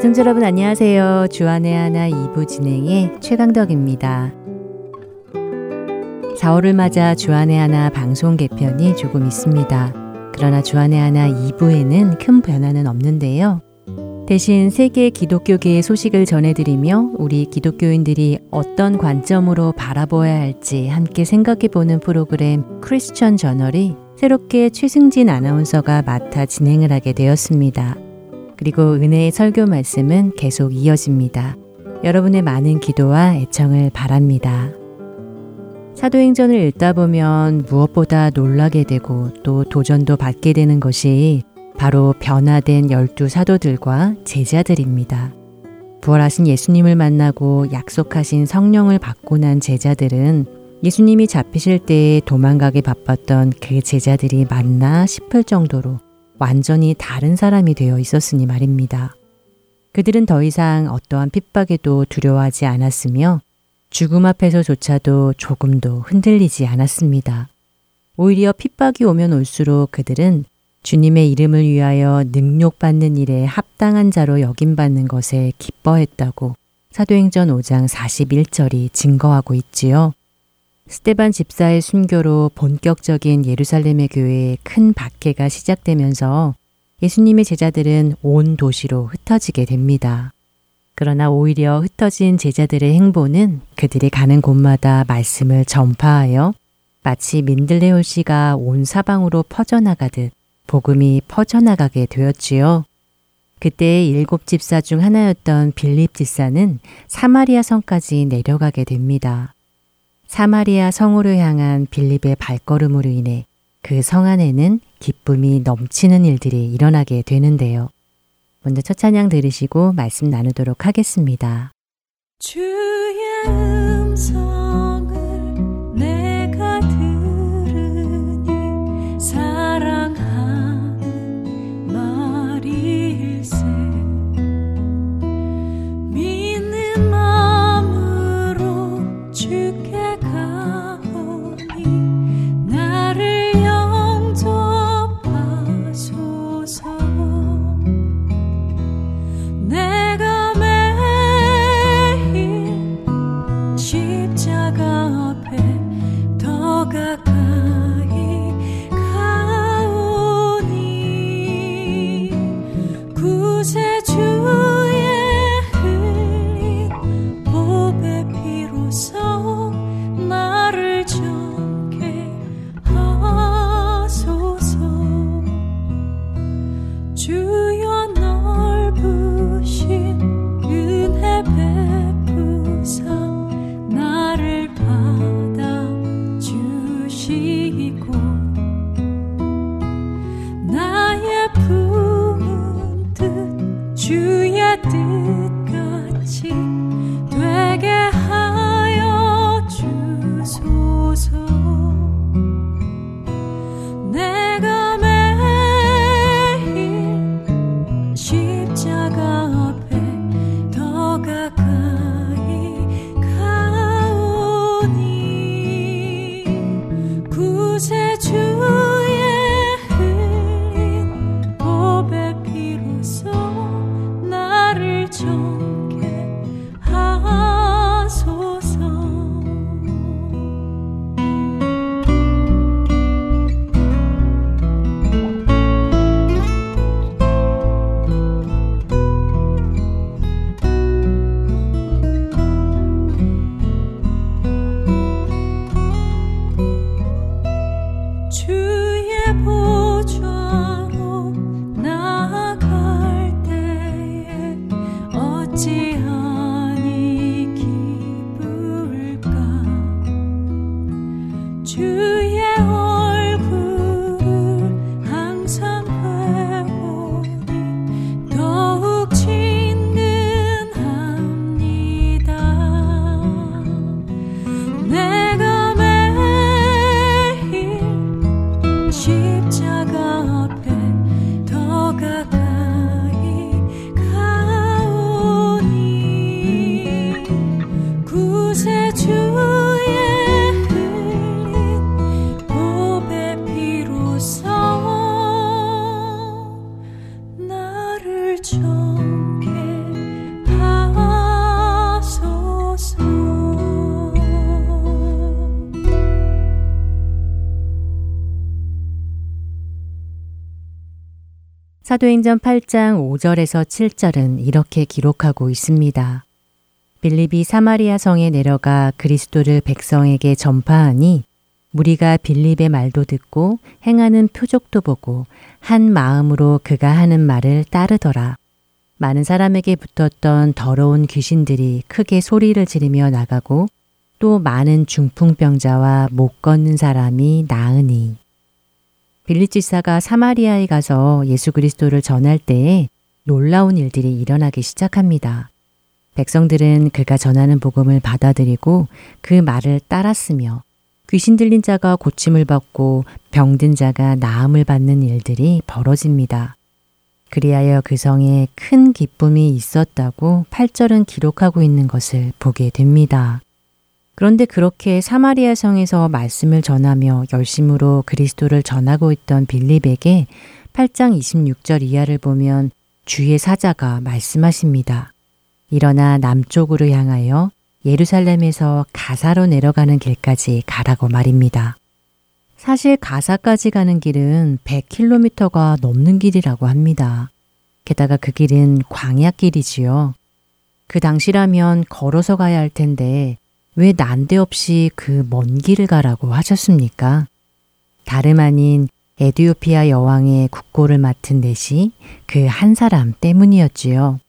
애청자 여러분 안녕하세요. 주안의 하나 2부 진행의 최강덕입니다. 4월을 맞아 주안의 하나 방송 개편이 조금 있습니다. 그러나 주안의 하나 2부에는 큰 변화는 없는데요. 대신 세계 기독교계의 소식을 전해드리며 우리 기독교인들이 어떤 관점으로 바라보아야 할지 함께 생각해보는 프로그램 크리스천 저널이 새롭게 최승진 아나운서가 맡아 진행을 하게 되었습니다. 그리고 은혜의 설교 말씀은 계속 이어집니다. 여러분의 많은 기도와 애청을 바랍니다. 사도행전을 읽다 보면 무엇보다 놀라게 되고 또 도전도 받게 되는 것이 바로 변화된 열두 사도들과 제자들입니다. 부활하신 예수님을 만나고 약속하신 성령을 받고 난 제자들은 예수님이 잡히실 때에 도망가기 바빴던 그 제자들이 맞나 싶을 정도로 완전히 다른 사람이 되어 있었으니 말입니다. 그들은 더 이상 어떠한 핍박에도 두려워하지 않았으며 죽음 앞에서조차도 조금도 흔들리지 않았습니다. 오히려 핍박이 오면 올수록 그들은 주님의 이름을 위하여 능욕받는 일에 합당한 자로 여김받는 것에 기뻐했다고 사도행전 5장 41절이 증거하고 있지요. 스테반 집사의 순교로 본격적인 예루살렘의 교회에 큰 박해가 시작되면서 예수님의 제자들은 온 도시로 흩어지게 됩니다. 그러나 오히려 흩어진 제자들의 행보는 그들이 가는 곳마다 말씀을 전파하여 마치 민들레 홀씨가 온 사방으로 퍼져나가듯 복음이 퍼져나가게 되었지요. 그때 일곱 집사 중 하나였던 빌립 집사는 사마리아 성까지 내려가게 됩니다. 사마리아 성으로 향한 빌립의 발걸음으로 인해 그 성 안에는 기쁨이 넘치는 일들이 일어나게 되는데요. 먼저 첫 찬양 들으시고 말씀 나누도록 하겠습니다. 주의 음성 사도행전 8장 5절에서 7절은 이렇게 기록하고 있습니다. 빌립이 사마리아 성에 내려가 그리스도를 백성에게 전파하니 무리가 빌립의 말도 듣고 행하는 표적도 보고 한 마음으로 그가 하는 말을 따르더라. 많은 사람에게 붙었던 더러운 귀신들이 크게 소리를 지르며 나가고 또 많은 중풍병자와 못 걷는 사람이 나으니. 빌립 지사가 사마리아에 가서 예수 그리스도를 전할 때에 놀라운 일들이 일어나기 시작합니다. 백성들은 그가 전하는 복음을 받아들이고 그 말을 따랐으며 귀신 들린 자가 고침을 받고 병든 자가 나음을 받는 일들이 벌어집니다. 그리하여 그 성에 큰 기쁨이 있었다고 8절은 기록하고 있는 것을 보게 됩니다. 그런데 그렇게 사마리아 성에서 말씀을 전하며 열심으로 그리스도를 전하고 있던 빌립에게 8장 26절 이하를 보면 주의 사자가 말씀하십니다. 일어나 남쪽으로 향하여 예루살렘에서 가사로 내려가는 길까지 가라고 말입니다. 사실 가사까지 가는 길은 100km가 넘는 길이라고 합니다. 게다가 그 길은 광야길이지요. 그 당시라면 걸어서 가야 할 텐데 왜 난데없이 그 먼 길을 가라고 하셨습니까? 다름 아닌 에디오피아 여왕의 국고를 맡은 넷이 그한 사람 때문이었지요.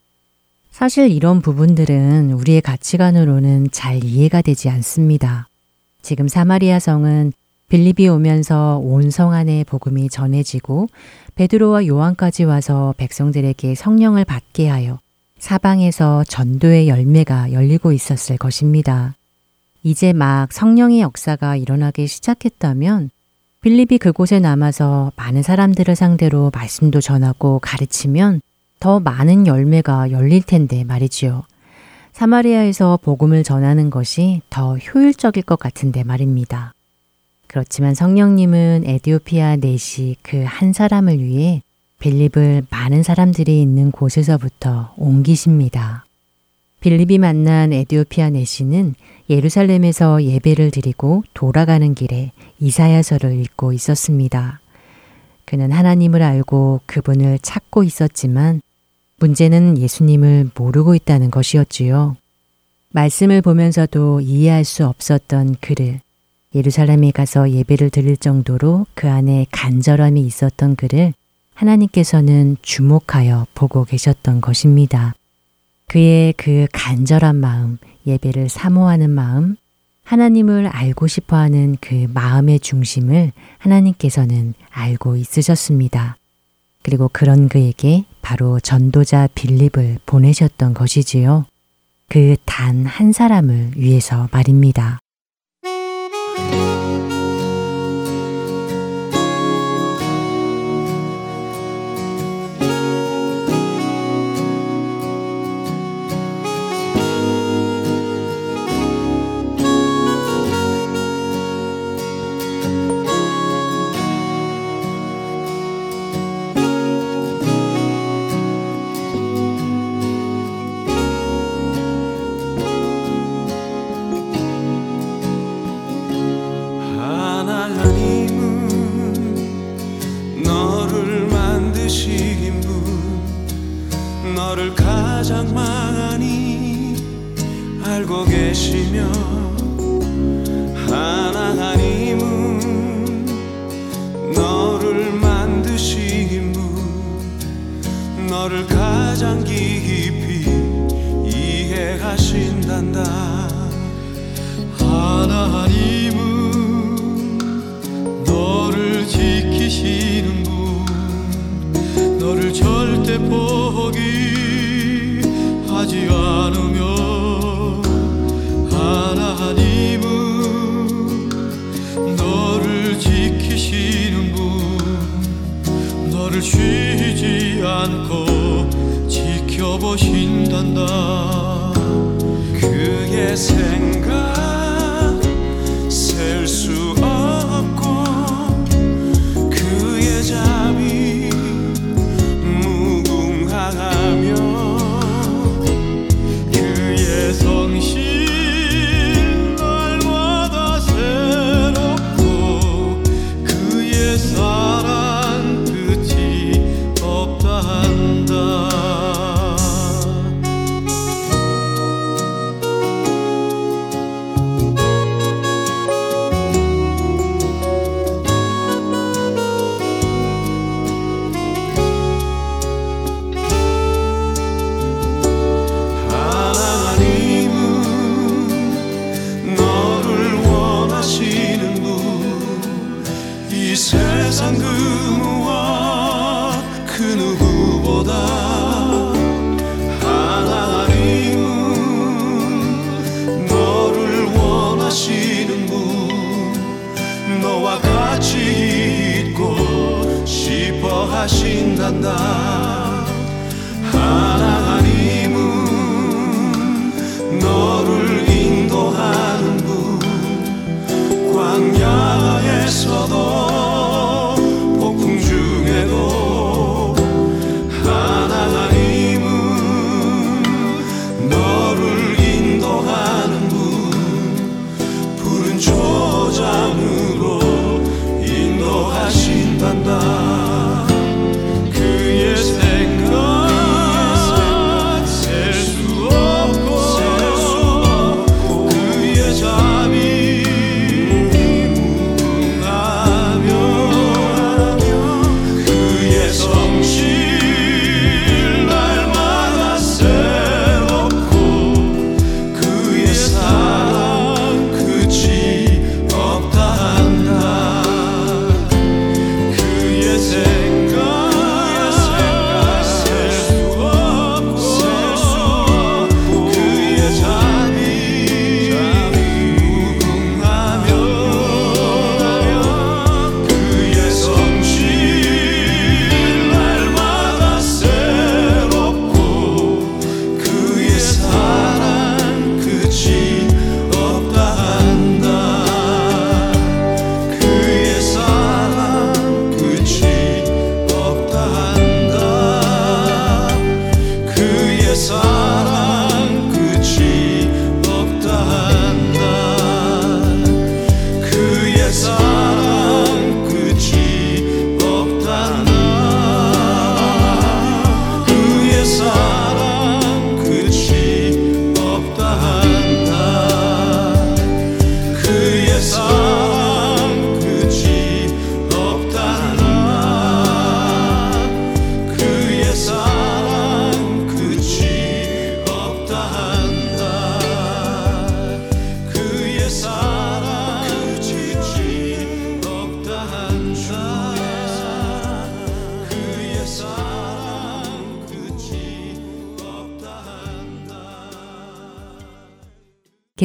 사실 이런 부분들은 우리의 가치관으로는 잘 이해가 되지 않습니다. 지금 사마리아 성은 빌립이 오면서 온 성 안에 복음이 전해지고 베드로와 요한까지 와서 백성들에게 성령을 받게 하여 사방에서 전도의 열매가 열리고 있었을 것입니다. 이제 막 성령의 역사가 일어나기 시작했다면 빌립이 그곳에 남아서 많은 사람들을 상대로 말씀도 전하고 가르치면 더 많은 열매가 열릴 텐데 말이지요. 사마리아에서 복음을 전하는 것이 더 효율적일 것 같은데 말입니다. 그렇지만 성령님은 에디오피아 넷이 그한 사람을 위해 빌립을 많은 사람들이 있는 곳에서부터 옮기십니다. 빌립이 만난 에디오피아 넷시는 예루살렘에서 예배를 드리고 돌아가는 길에 이사야서를 읽고 있었습니다. 그는 하나님을 알고 그분을 찾고 있었지만 문제는 예수님을 모르고 있다는 것이었지요. 말씀을 보면서도 이해할 수 없었던 그를 예루살렘에 가서 예배를 드릴 정도로 그 안에 간절함이 있었던 그를 하나님께서는 주목하여 보고 계셨던 것입니다. 그의 그 간절한 마음, 예배를 사모하는 마음, 하나님을 알고 싶어 하는 그 마음의 중심을 하나님께서는 알고 있으셨습니다. 그리고 그런 그에게 바로 전도자 빌립을 보내셨던 것이지요. 그 단 한 사람을 위해서 말입니다. 계시며 하나님은 너를 만드신 분 너를 가장 깊이 이해하신단다. 하나님은 너를 지키시는 분 너를 절대 포기하지 않으 쉬지 않고 지켜보신단다. 그의 생각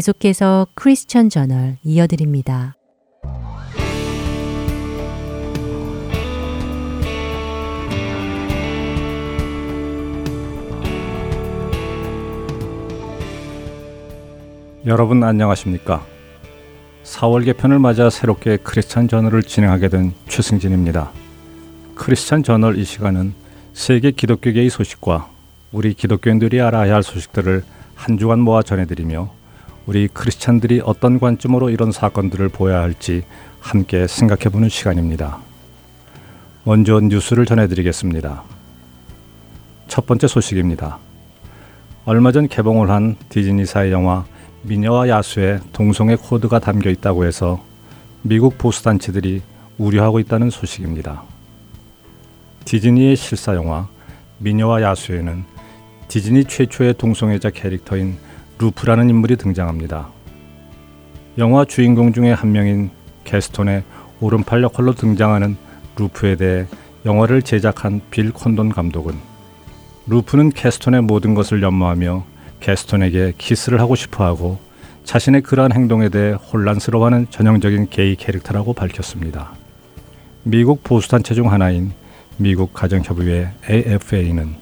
계속해서 크리스천 저널 이어드립니다. 여러분 안녕하십니까? 4월 개편을 맞아 새롭게 크리스찬 저널을 진행하게 된 최승진입니다. 크리스찬 저널 이 시간은 세계 기독교계의 소식과 우리 기독교인들이 알아야 할 소식들을 한 주간 모아 전해드리며 우리 크리스찬들이 어떤 관점으로 이런 사건들을 보아야 할지 함께 생각해 보는 시간입니다. 먼저 뉴스를 전해드리겠습니다. 첫 번째 소식입니다. 얼마 전 개봉을 한 디즈니사의 영화 미녀와 야수의 동성애 코드가 담겨 있다고 해서 미국 보수단체들이 우려하고 있다는 소식입니다. 디즈니의 실사 영화 미녀와 야수에는 디즈니 최초의 동성애자 캐릭터인 르푸라는 인물이 등장합니다. 영화 주인공 중에 한 명인 게스톤의 오른팔 역할로 등장하는 르푸에 대해 영화를 제작한 빌 콘돈 감독은 르푸는 게스톤의 모든 것을 연모하며 게스톤에게 키스를 하고 싶어 하고 자신의 그러한 행동에 대해 혼란스러워하는 전형적인 게이 캐릭터라고 밝혔습니다. 미국 보수단체 중 하나인 미국 가정협의회 AFA는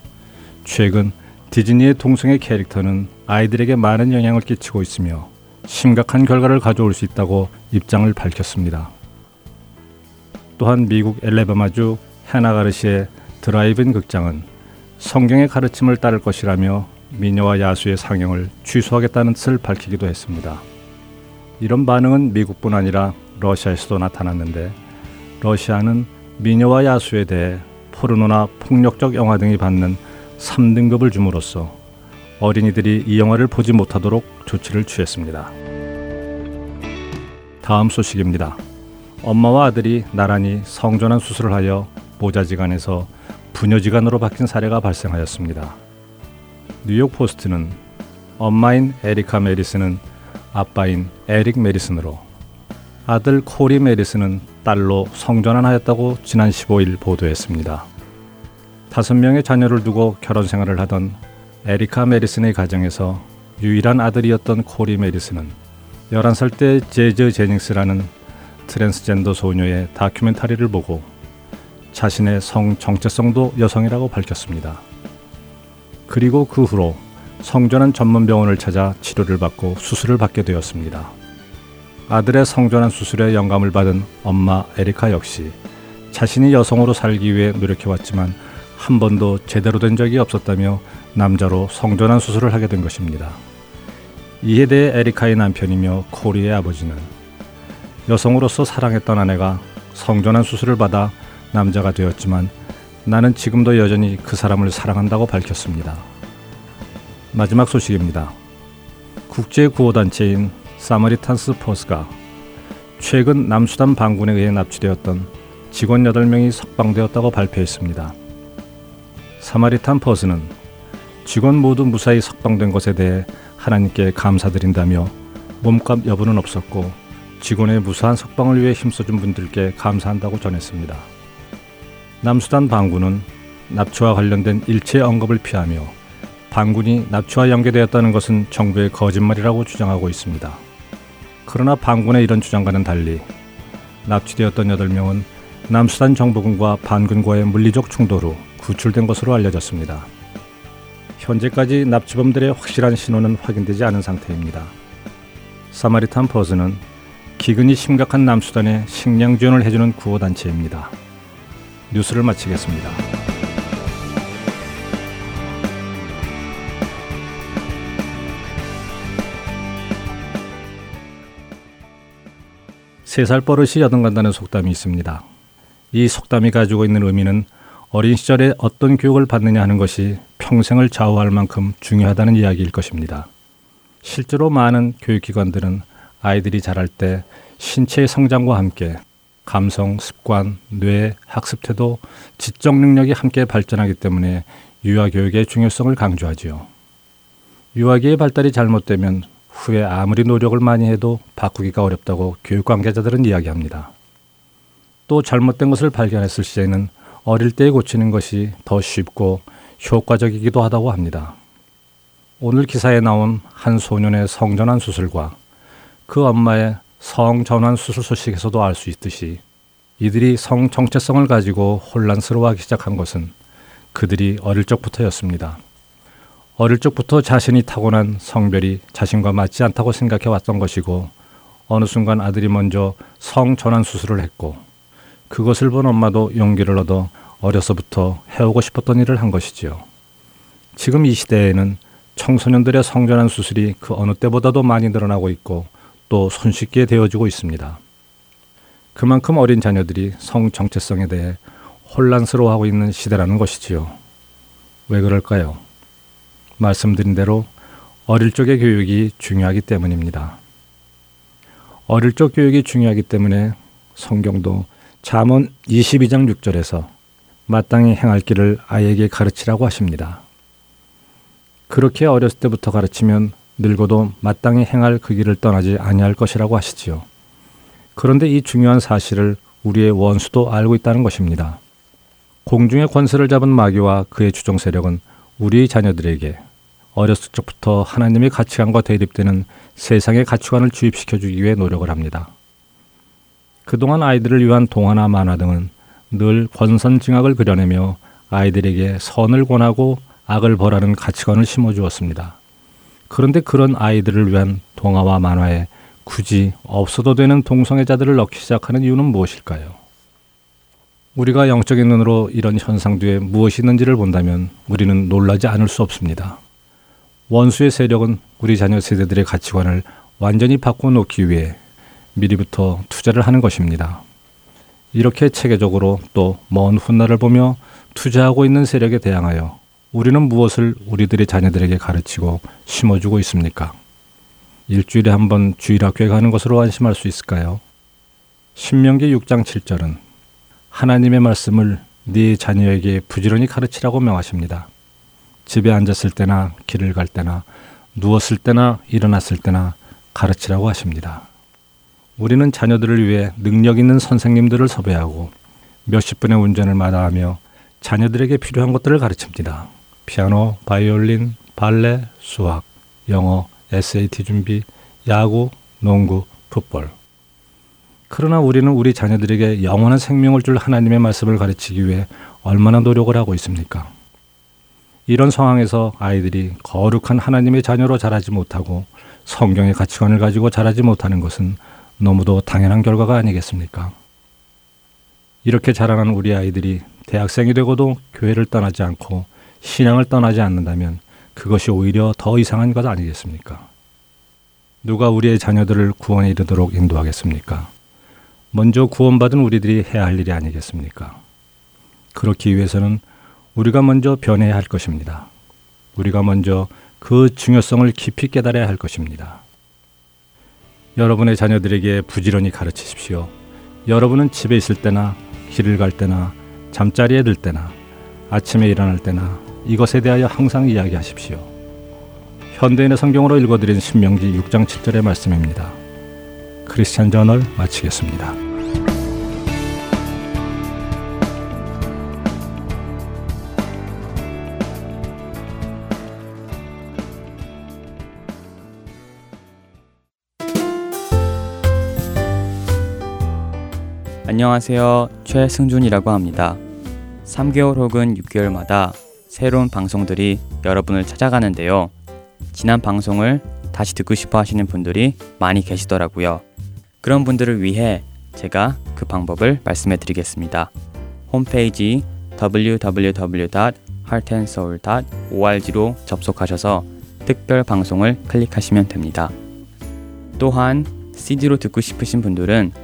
최근 디즈니의 동성애 캐릭터는 아이들에게 많은 영향을 끼치고 있으며 심각한 결과를 가져올 수 있다고 입장을 밝혔습니다. 또한 미국 엘레바마주 헤나가르시의 드라이브인 극장은 성경의 가르침을 따를 것이라며 미녀와 야수의 상영을 취소하겠다는 뜻을 밝히기도 했습니다. 이런 반응은 미국뿐 아니라 러시아에서도 나타났는데 러시아는 미녀와 야수에 대해 포르노나 폭력적 영화 등이 받는 3등급을 줌으로써 어린이들이 이 영화를 보지 못하도록 조치를 취했습니다. 다음 소식입니다. 엄마와 아들이 나란히 성전환 수술을 하여 모자지간에서 부녀지간으로 바뀐 사례가 발생하였습니다. 뉴욕 포스트는 엄마인 에리카 메리슨은 아빠인 에릭 메리슨으로 아들 코리 메리슨은 딸로 성전환하였다고 지난 15일 보도했습니다. 다섯 명의 자녀를 두고 결혼 생활을 하던 에리카 메리슨의 가정에서 유일한 아들이었던 코리 메리슨은 11살 때 재즈 제닝스라는 트랜스젠더 소녀의 다큐멘터리를 보고 자신의 성 정체성도 여성이라고 밝혔습니다. 그리고 그 후로 성전환 전문 병원을 찾아 치료를 받고 수술을 받게 되었습니다. 아들의 성전환 수술에 영감을 받은 엄마 에리카 역시 자신이 여성으로 살기 위해 노력해왔지만 한 번도 제대로 된 적이 없었다며 남자로 성전환 수술을 하게 된 것입니다. 이에 대해 에리카의 남편이며 코리의 아버지는 여성으로서 사랑했던 아내가 성전환 수술을 받아 남자가 되었지만 나는 지금도 여전히 그 사람을 사랑한다고 밝혔습니다. 마지막 소식입니다. 국제 구호단체인 사마리탄스 포스가 최근 남수단 반군에 의해 납치되었던 직원 8명이 석방되었다고 발표했습니다. 사마리탄 포스는 직원 모두 무사히 석방된 것에 대해 하나님께 감사드린다며 몸값 여부는 없었고 직원의 무사한 석방을 위해 힘써준 분들께 감사한다고 전했습니다. 남수단 반군은 납치와 관련된 일체 언급을 피하며 반군이 납치와 연계되었다는 것은 정부의 거짓말이라고 주장하고 있습니다. 그러나 반군의 이런 주장과는 달리 납치되었던 8명은 남수단 정부군과 반군과의 물리적 충돌 후 구출된 것으로 알려졌습니다. 현재까지 납치범들의 확실한 신원은 확인되지 않은 상태입니다. 사마리탄 퍼스는 기근이 심각한 남수단에 식량 지원을 해주는 구호단체입니다. 뉴스를 마치겠습니다. 세 살 버릇이 여든 간다는 속담이 있습니다. 이 속담이 가지고 있는 의미는 어린 시절에 어떤 교육을 받느냐 하는 것이 평생을 좌우할 만큼 중요하다는 이야기일 것입니다. 실제로 많은 교육기관들은 아이들이 자랄 때 신체의 성장과 함께 감성, 습관, 뇌, 학습 태도, 지적 능력이 함께 발전하기 때문에 유아 교육의 중요성을 강조하지요. 유아기의 발달이 잘못되면 후에 아무리 노력을 많이 해도 바꾸기가 어렵다고 교육 관계자들은 이야기합니다. 또 잘못된 것을 발견했을 시에는 어릴 때 고치는 것이 더 쉽고 효과적이기도 하다고 합니다. 오늘 기사에 나온 한 소년의 성전환 수술과 그 엄마의 성전환 수술 소식에서도 알 수 있듯이 이들이 성 정체성을 가지고 혼란스러워하기 시작한 것은 그들이 어릴 적부터였습니다. 어릴 적부터 자신이 타고난 성별이 자신과 맞지 않다고 생각해 왔던 것이고 어느 순간 아들이 먼저 성전환 수술을 했고 그것을 본 엄마도 용기를 얻어 어려서부터 해오고 싶었던 일을 한 것이지요. 지금 이 시대에는 청소년들의 성전환 수술이 그 어느 때보다도 많이 늘어나고 있고 또 손쉽게 되어지고 있습니다. 그만큼 어린 자녀들이 성 정체성에 대해 혼란스러워하고 있는 시대라는 것이지요. 왜 그럴까요? 말씀드린 대로 어릴 적의 교육이 중요하기 때문입니다. 어릴 적 교육이 중요하기 때문에 성경도 잠언 22장 6절에서 마땅히 행할 길을 아이에게 가르치라고 하십니다. 그렇게 어렸을 때부터 가르치면 늙어도 마땅히 행할 그 길을 떠나지 아니할 것이라고 하시지요. 그런데 이 중요한 사실을 우리의 원수도 알고 있다는 것입니다. 공중의 권세를 잡은 마귀와 그의 주종 세력은 우리의 자녀들에게 어렸을 적부터 하나님의 가치관과 대립되는 세상의 가치관을 주입시켜 주기 위해 노력을 합니다. 그동안 아이들을 위한 동화나 만화 등은 늘 권선징악을 그려내며 아이들에게 선을 권하고 악을 벌하는 가치관을 심어주었습니다. 그런데 그런 아이들을 위한 동화와 만화에 굳이 없어도 되는 동성애자들을 넣기 시작하는 이유는 무엇일까요? 우리가 영적인 눈으로 이런 현상 뒤에 무엇이 있는지를 본다면 우리는 놀라지 않을 수 없습니다. 원수의 세력은 우리 자녀 세대들의 가치관을 완전히 바꿔놓기 위해 미리부터 투자를 하는 것입니다. 이렇게 체계적으로 또 먼 훗날을 보며 투자하고 있는 세력에 대항하여 우리는 무엇을 우리들의 자녀들에게 가르치고 심어주고 있습니까? 일주일에 한 번 주일학교에 가는 것으로 안심할 수 있을까요? 신명기 6장 7절은 하나님의 말씀을 네 자녀에게 부지런히 가르치라고 명하십니다. 집에 앉았을 때나 길을 갈 때나 누웠을 때나 일어났을 때나 가르치라고 하십니다. 우리는 자녀들을 위해 능력 있는 선생님들을 섭외하고 몇십 분의 운전을 마다하며 자녀들에게 필요한 것들을 가르칩니다. 피아노, 바이올린, 발레, 수학, 영어, SAT 준비, 야구, 농구, 풋볼. 그러나 우리는 우리 자녀들에게 영원한 생명을 줄 하나님의 말씀을 가르치기 위해 얼마나 노력을 하고 있습니까? 이런 상황에서 아이들이 거룩한 하나님의 자녀로 자라지 못하고 성경의 가치관을 가지고 자라지 못하는 것은 너무도 당연한 결과가 아니겠습니까? 이렇게 자라난 우리 아이들이 대학생이 되고도 교회를 떠나지 않고 신앙을 떠나지 않는다면 그것이 오히려 더 이상한 것 아니겠습니까? 누가 우리의 자녀들을 구원에 이르도록 인도하겠습니까? 먼저 구원받은 우리들이 해야 할 일이 아니겠습니까? 그렇기 위해서는 우리가 먼저 변해야 할 것입니다. 우리가 먼저 그 중요성을 깊이 깨달아야 할 것입니다. 여러분의 자녀들에게 부지런히 가르치십시오. 여러분은 집에 있을 때나 길을 갈 때나 잠자리에 들 때나 아침에 일어날 때나 이것에 대하여 항상 이야기하십시오. 현대인의 성경으로 읽어드린 신명기 6장 7절의 말씀입니다. 크리스찬 저널 마치겠습니다. 안녕하세요. 최승준이라고 합니다. 3개월 혹은 6개월마다 새로운 방송들이 여러분을 찾아가는데요. 지난 방송을 다시 듣고 싶어 하시는 분들이 많이 계시더라고요. 그런 분들을 위해 제가 그 방법을 말씀해 드리겠습니다. 홈페이지 www.heartandsoul.org로 접속하셔서 특별 방송을 클릭하시면 됩니다. 또한 CD로 듣고 싶으신 분들은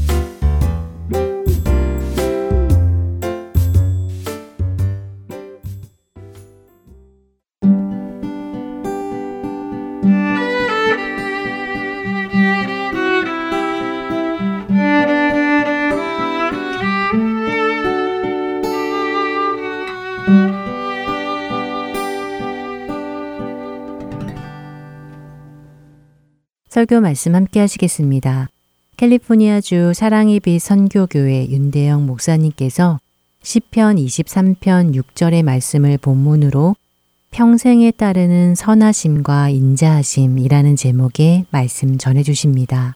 설교 말씀 함께 하시겠습니다. 캘리포니아주 사랑의 빛 선교교회 윤대영 목사님께서 시편 23편 6절의 말씀을 본문으로 평생에 따르는 선하심과 인자하심이라는 제목의 말씀 전해 주십니다.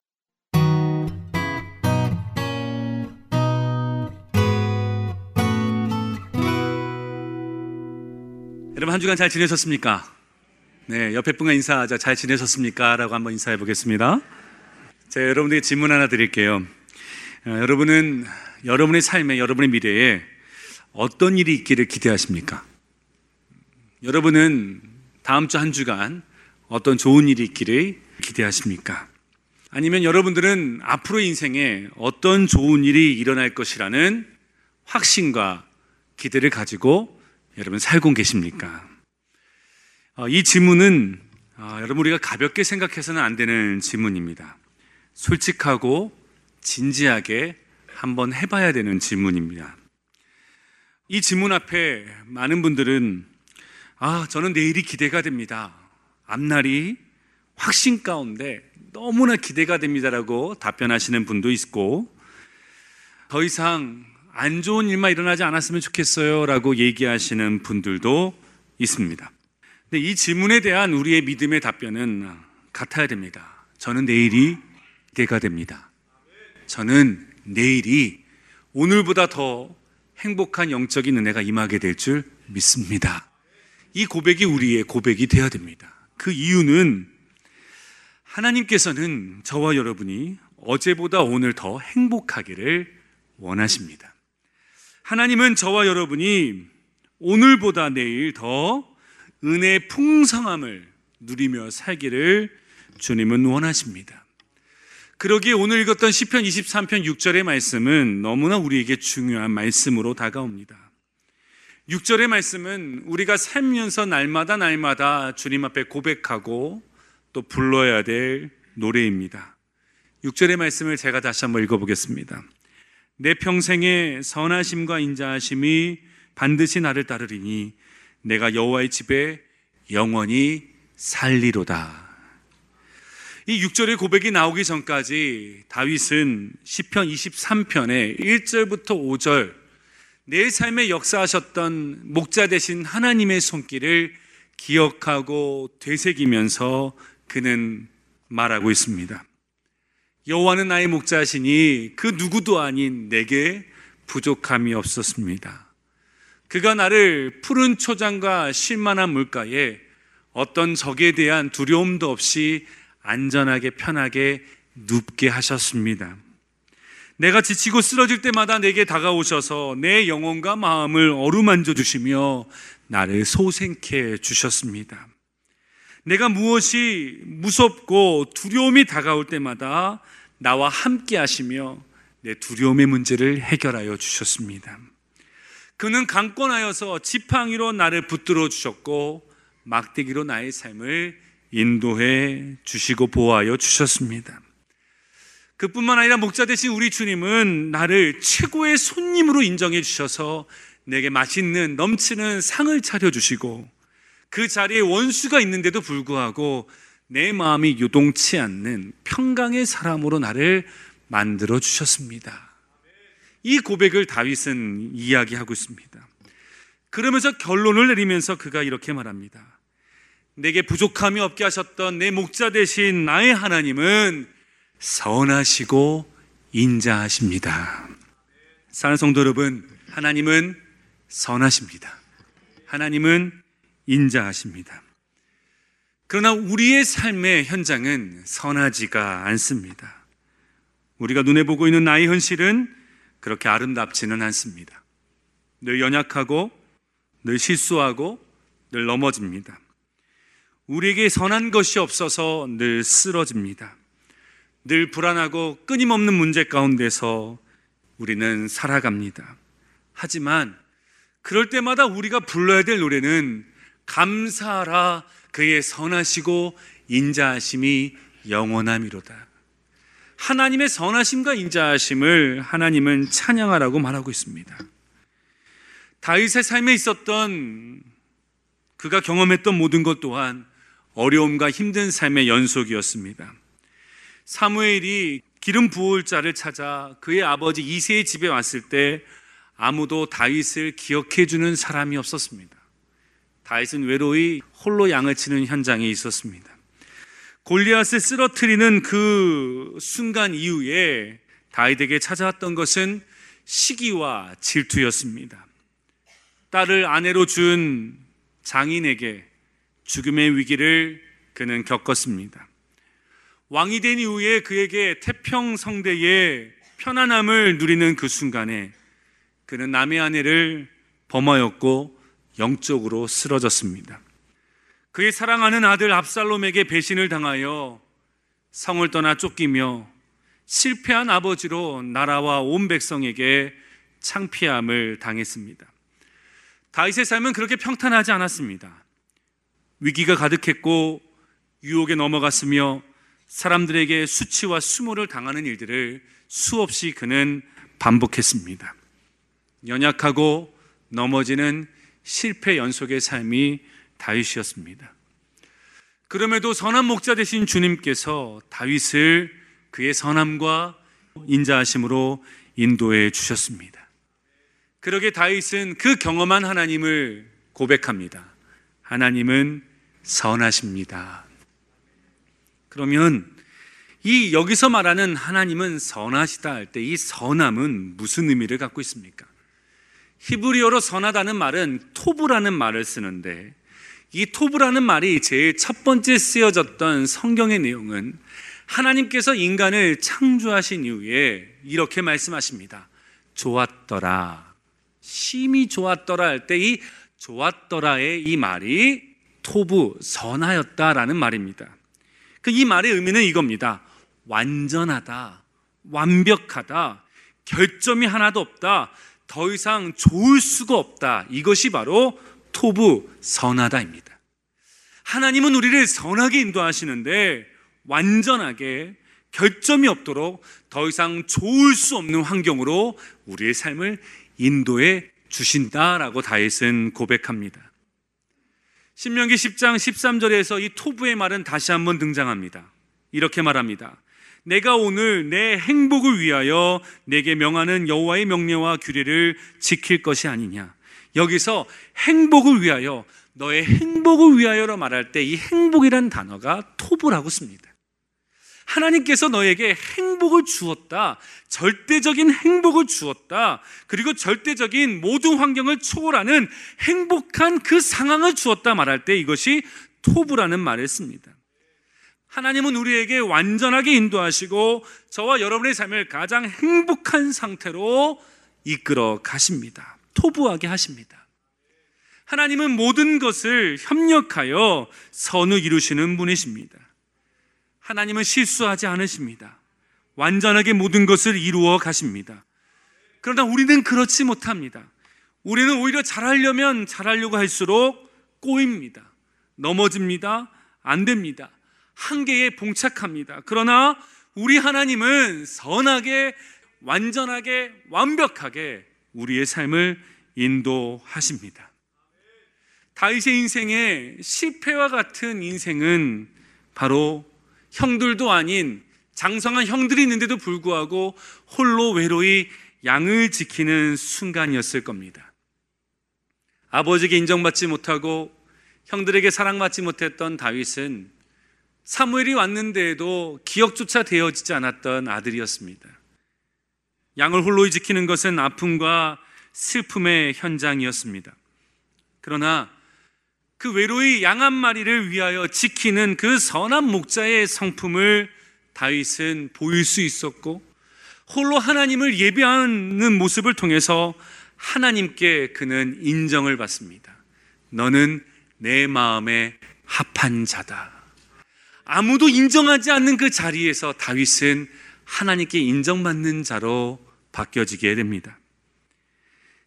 여러분 한 주간 잘 지내셨습니까? 네, 옆에 분과 인사하자. 잘 지내셨습니까? 라고 한번 인사해 보겠습니다. 제가 여러분에게 질문 하나 드릴게요. 어, 여러분은 여러분의 삶에, 여러분의 미래에 어떤 일이 있기를 기대하십니까? 여러분은 다음 주 한 주간 어떤 좋은 일이 있기를 기대하십니까? 아니면 여러분들은 앞으로 인생에 어떤 좋은 일이 일어날 것이라는 확신과 기대를 가지고 여러분 살고 계십니까? 어, 이 질문은 어, 여러분 우리가 가볍게 생각해서는 안 되는 질문입니다. 솔직하고 진지하게 한번 해봐야 되는 질문입니다. 이 질문 앞에 많은 분들은 아, 저는 내일이 기대가 됩니다. 앞날이 확신 가운데 너무나 기대가 됩니다라고 답변하시는 분도 있고 더 이상 안 좋은 일만 일어나지 않았으면 좋겠어요 라고 얘기하시는 분들도 있습니다. 근데 이 질문에 대한 우리의 믿음의 답변은 같아야 됩니다. 저는 내일이 기대가 됩니다. 저는 내일이 오늘보다 더 행복한 영적인 은혜가 임하게 될 줄 믿습니다. 이 고백이 우리의 고백이 되어야 됩니다. 그 이유는 하나님께서는 저와 여러분이 어제보다 오늘 더 행복하기를 원하십니다. 하나님은 저와 여러분이 오늘보다 내일 더 은혜의 풍성함을 누리며 살기를 주님은 원하십니다. 그러기에 오늘 읽었던 시편 23편 6절의 말씀은 너무나 우리에게 중요한 말씀으로 다가옵니다. 6절의 말씀은 우리가 살면서 날마다 날마다 주님 앞에 고백하고 또 불러야 될 노래입니다. 6절의 말씀을 제가 다시 한번 읽어보겠습니다. 내 평생의 선하심과 인자하심이 반드시 나를 따르리니 내가 여호와의 집에 영원히 살리로다. 이 6절의 고백이 나오기 전까지 다윗은 시편 23편의 1절부터 5절 내 삶에 역사하셨던 목자 되신 하나님의 손길을 기억하고 되새기면서 그는 말하고 있습니다. 여호와는 나의 목자시니 그 누구도 아닌 내게 부족함이 없었습니다. 그가 나를 푸른 초장과 쉴만한 물가에 어떤 적에 대한 두려움도 없이 안전하게 편하게 눕게 하셨습니다. 내가 지치고 쓰러질 때마다 내게 다가오셔서 내 영혼과 마음을 어루만져 주시며 나를 소생케 주셨습니다. 내가 무엇이 무섭고 두려움이 다가올 때마다 나와 함께 하시며 내 두려움의 문제를 해결하여 주셨습니다. 그는 강권하여서 지팡이로 나를 붙들어 주셨고 막대기로 나의 삶을 인도해 주시고 보호하여 주셨습니다. 그뿐만 아니라 목자 되신 우리 주님은 나를 최고의 손님으로 인정해 주셔서 내게 맛있는 넘치는 상을 차려 주시고 그 자리에 원수가 있는데도 불구하고 내 마음이 요동치 않는 평강의 사람으로 나를 만들어 주셨습니다. 이 고백을 다윗은 이야기하고 있습니다. 그러면서 결론을 내리면서 그가 이렇게 말합니다. 내게 부족함이 없게 하셨던 내 목자 대신 나의 하나님은 선하시고 인자하십니다. 사는 성도 여러분, 하나님은 선하십니다. 하나님은 인자하십니다. 그러나 우리의 삶의 현장은 선하지가 않습니다. 우리가 눈에 보고 있는 나의 현실은 그렇게 아름답지는 않습니다. 늘 연약하고 늘 실수하고 늘 넘어집니다. 우리에게 선한 것이 없어서 늘 쓰러집니다. 늘 불안하고 끊임없는 문제 가운데서 우리는 살아갑니다. 하지만 그럴 때마다 우리가 불러야 될 노래는 감사하라 그의 선하시고 인자하심이 영원함이로다. 하나님의 선하심과 인자하심을 하나님은 찬양하라고 말하고 있습니다. 다윗의 삶에 있었던 그가 경험했던 모든 것 또한 어려움과 힘든 삶의 연속이었습니다. 사무엘이 기름 부을 자를 찾아 그의 아버지 이세의 집에 왔을 때 아무도 다윗을 기억해 주는 사람이 없었습니다. 다윗은 외로이 홀로 양을 치는 현장에 있었습니다. 골리앗을 쓰러뜨리는 그 순간 이후에 다윗에게 찾아왔던 것은 시기와 질투였습니다. 딸을 아내로 준 장인에게 죽음의 위기를 그는 겪었습니다. 왕이 된 이후에 그에게 태평성대의 편안함을 누리는 그 순간에 그는 남의 아내를 범하였고 영적으로 쓰러졌습니다. 그의 사랑하는 아들 압살롬에게 배신을 당하여 성을 떠나 쫓기며 실패한 아버지로 나라와 온 백성에게 창피함을 당했습니다. 다윗의 삶은 그렇게 평탄하지 않았습니다. 위기가 가득했고 유혹에 넘어갔으며 사람들에게 수치와 수모를 당하는 일들을 수없이 그는 반복했습니다. 연약하고 넘어지는 실패 연속의 삶이 다윗이었습니다. 그럼에도 선한 목자 되신 주님께서 다윗을 그의 선함과 인자하심으로 인도해 주셨습니다. 그러게 다윗은 그 경험한 하나님을 고백합니다. 하나님은 선하십니다. 그러면 이 여기서 말하는 하나님은 선하시다 할 때 이 선함은 무슨 의미를 갖고 있습니까? 히브리어로 선하다는 말은 토브라는 말을 쓰는데 이 토브라는 말이 제일 첫 번째 쓰여졌던 성경의 내용은 하나님께서 인간을 창조하신 이후에 이렇게 말씀하십니다. 좋았더라. 심히 좋았더라 할 때 이 좋았더라의 이 말이 토부, 선하였다라는 말입니다. 그 이 말의 의미는 이겁니다. 완전하다, 완벽하다, 결점이 하나도 없다, 더 이상 좋을 수가 없다. 이것이 바로 토부 선하다입니다. 하나님은 우리를 선하게 인도하시는데 완전하게 결점이 없도록 더 이상 좋을 수 없는 환경으로 우리의 삶을 인도해 주신다라고 다윗은 고백합니다. 신명기 10장 13절에서 이 토부의 말은 다시 한번 등장합니다. 이렇게 말합니다. 내가 오늘 내 행복을 위하여 내게 명하는 여호와의 명령과 규례를 지킬 것이 아니냐. 여기서 행복을 위하여 너의 행복을 위하여로 말할 때 이 행복이란 단어가 토부라고 씁니다. 하나님께서 너에게 행복을 주었다. 절대적인 행복을 주었다. 그리고 절대적인 모든 환경을 초월하는 행복한 그 상황을 주었다 말할 때 이것이 토부라는 말을 씁니다. 하나님은 우리에게 완전하게 인도하시고 저와 여러분의 삶을 가장 행복한 상태로 이끌어 가십니다. 토부하게 하십니다. 하나님은 모든 것을 협력하여 선을 이루시는 분이십니다. 하나님은 실수하지 않으십니다. 완전하게 모든 것을 이루어 가십니다. 그러나 우리는 그렇지 못합니다. 우리는 오히려 잘하려면 잘하려고 할수록 꼬입니다. 넘어집니다. 안 됩니다. 한계에 봉착합니다. 그러나 우리 하나님은 선하게, 완전하게, 완벽하게 우리의 삶을 인도하십니다. 다윗의 인생의 실패와 같은 인생은 바로 형들도 아닌 장성한 형들이 있는데도 불구하고 홀로 외로이 양을 지키는 순간이었을 겁니다. 아버지에게 인정받지 못하고 형들에게 사랑받지 못했던 다윗은 사무엘이 왔는데에도 기억조차 되어지지 않았던 아들이었습니다. 양을 홀로 지키는 것은 아픔과 슬픔의 현장이었습니다. 그러나 그 외로이 양 한 마리를 위하여 지키는 그 선한 목자의 성품을 다윗은 보일 수 있었고 홀로 하나님을 예배하는 모습을 통해서 하나님께 그는 인정을 받습니다. 너는 내 마음에 합한 자다. 아무도 인정하지 않는 그 자리에서 다윗은 하나님께 인정받는 자로 바뀌어지게 됩니다.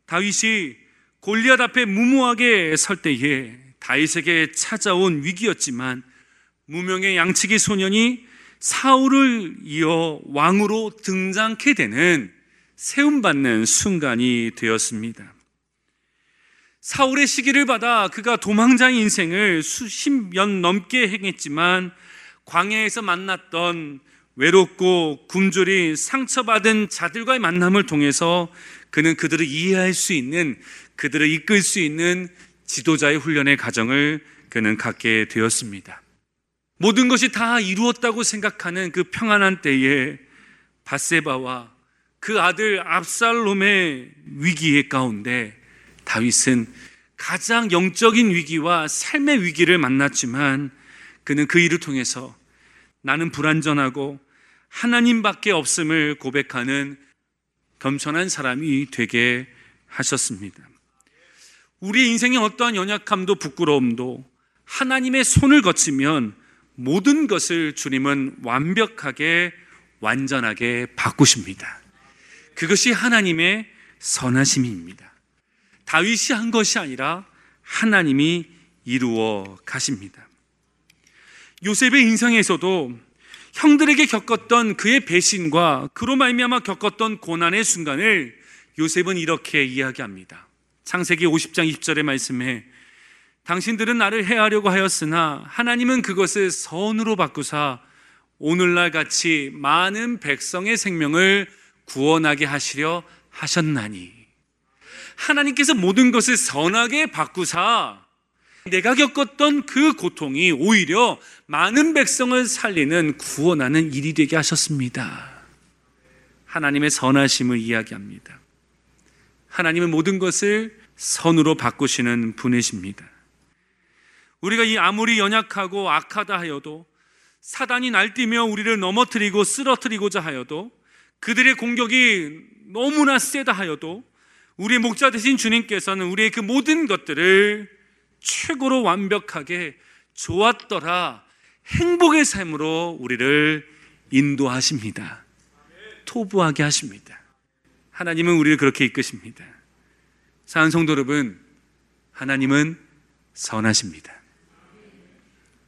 다윗이 골리앗 앞에 무모하게 설 때에 다윗에게 찾아온 위기였지만 무명의 양치기 소년이 사울을 이어 왕으로 등장케 되는 세움받는 순간이 되었습니다. 사울의 시기를 받아 그가 도망자의 인생을 수십 년 넘게 행했지만 광야에서 만났던 외롭고 굶주린 상처받은 자들과의 만남을 통해서 그는 그들을 이해할 수 있는 그들을 이끌 수 있는 지도자의 훈련의 과정을 그는 갖게 되었습니다. 모든 것이 다 이루었다고 생각하는 그 평안한 때에 바세바와 그 아들 압살롬의 위기의 가운데 다윗은 가장 영적인 위기와 삶의 위기를 만났지만 그는 그 일을 통해서 나는 불완전하고 하나님밖에 없음을 고백하는 겸손한 사람이 되게 하셨습니다. 우리 인생의 어떠한 연약함도 부끄러움도 하나님의 손을 거치면 모든 것을 주님은 완벽하게 완전하게 바꾸십니다. 그것이 하나님의 선하심입니다. 다윗이 한 것이 아니라 하나님이 이루어 가십니다. 요셉의 인생에서도 형들에게 겪었던 그의 배신과 그로 말미암아 겪었던 고난의 순간을 요셉은 이렇게 이야기합니다. 창세기 50장 20절의 말씀에 당신들은 나를 해하려고 하였으나 하나님은 그것을 선으로 바꾸사 오늘날 같이 많은 백성의 생명을 구원하게 하시려 하셨나니 하나님께서 모든 것을 선하게 바꾸사 내가 겪었던 그 고통이 오히려 많은 백성을 살리는 구원하는 일이 되게 하셨습니다. 하나님의 선하심을 이야기합니다. 하나님은 모든 것을 선으로 바꾸시는 분이십니다. 우리가 이 아무리 연약하고 악하다 하여도 사단이 날뛰며 우리를 넘어뜨리고 쓰러뜨리고자 하여도 그들의 공격이 너무나 세다 하여도 우리의 목자 되신 주님께서는 우리의 그 모든 것들을 최고로 완벽하게 좋았더라 행복의 삶으로 우리를 인도하십니다. 토부하게 하십니다. 하나님은 우리를 그렇게 이끄십니다. 사은 성도 여러분, 하나님은 선하십니다.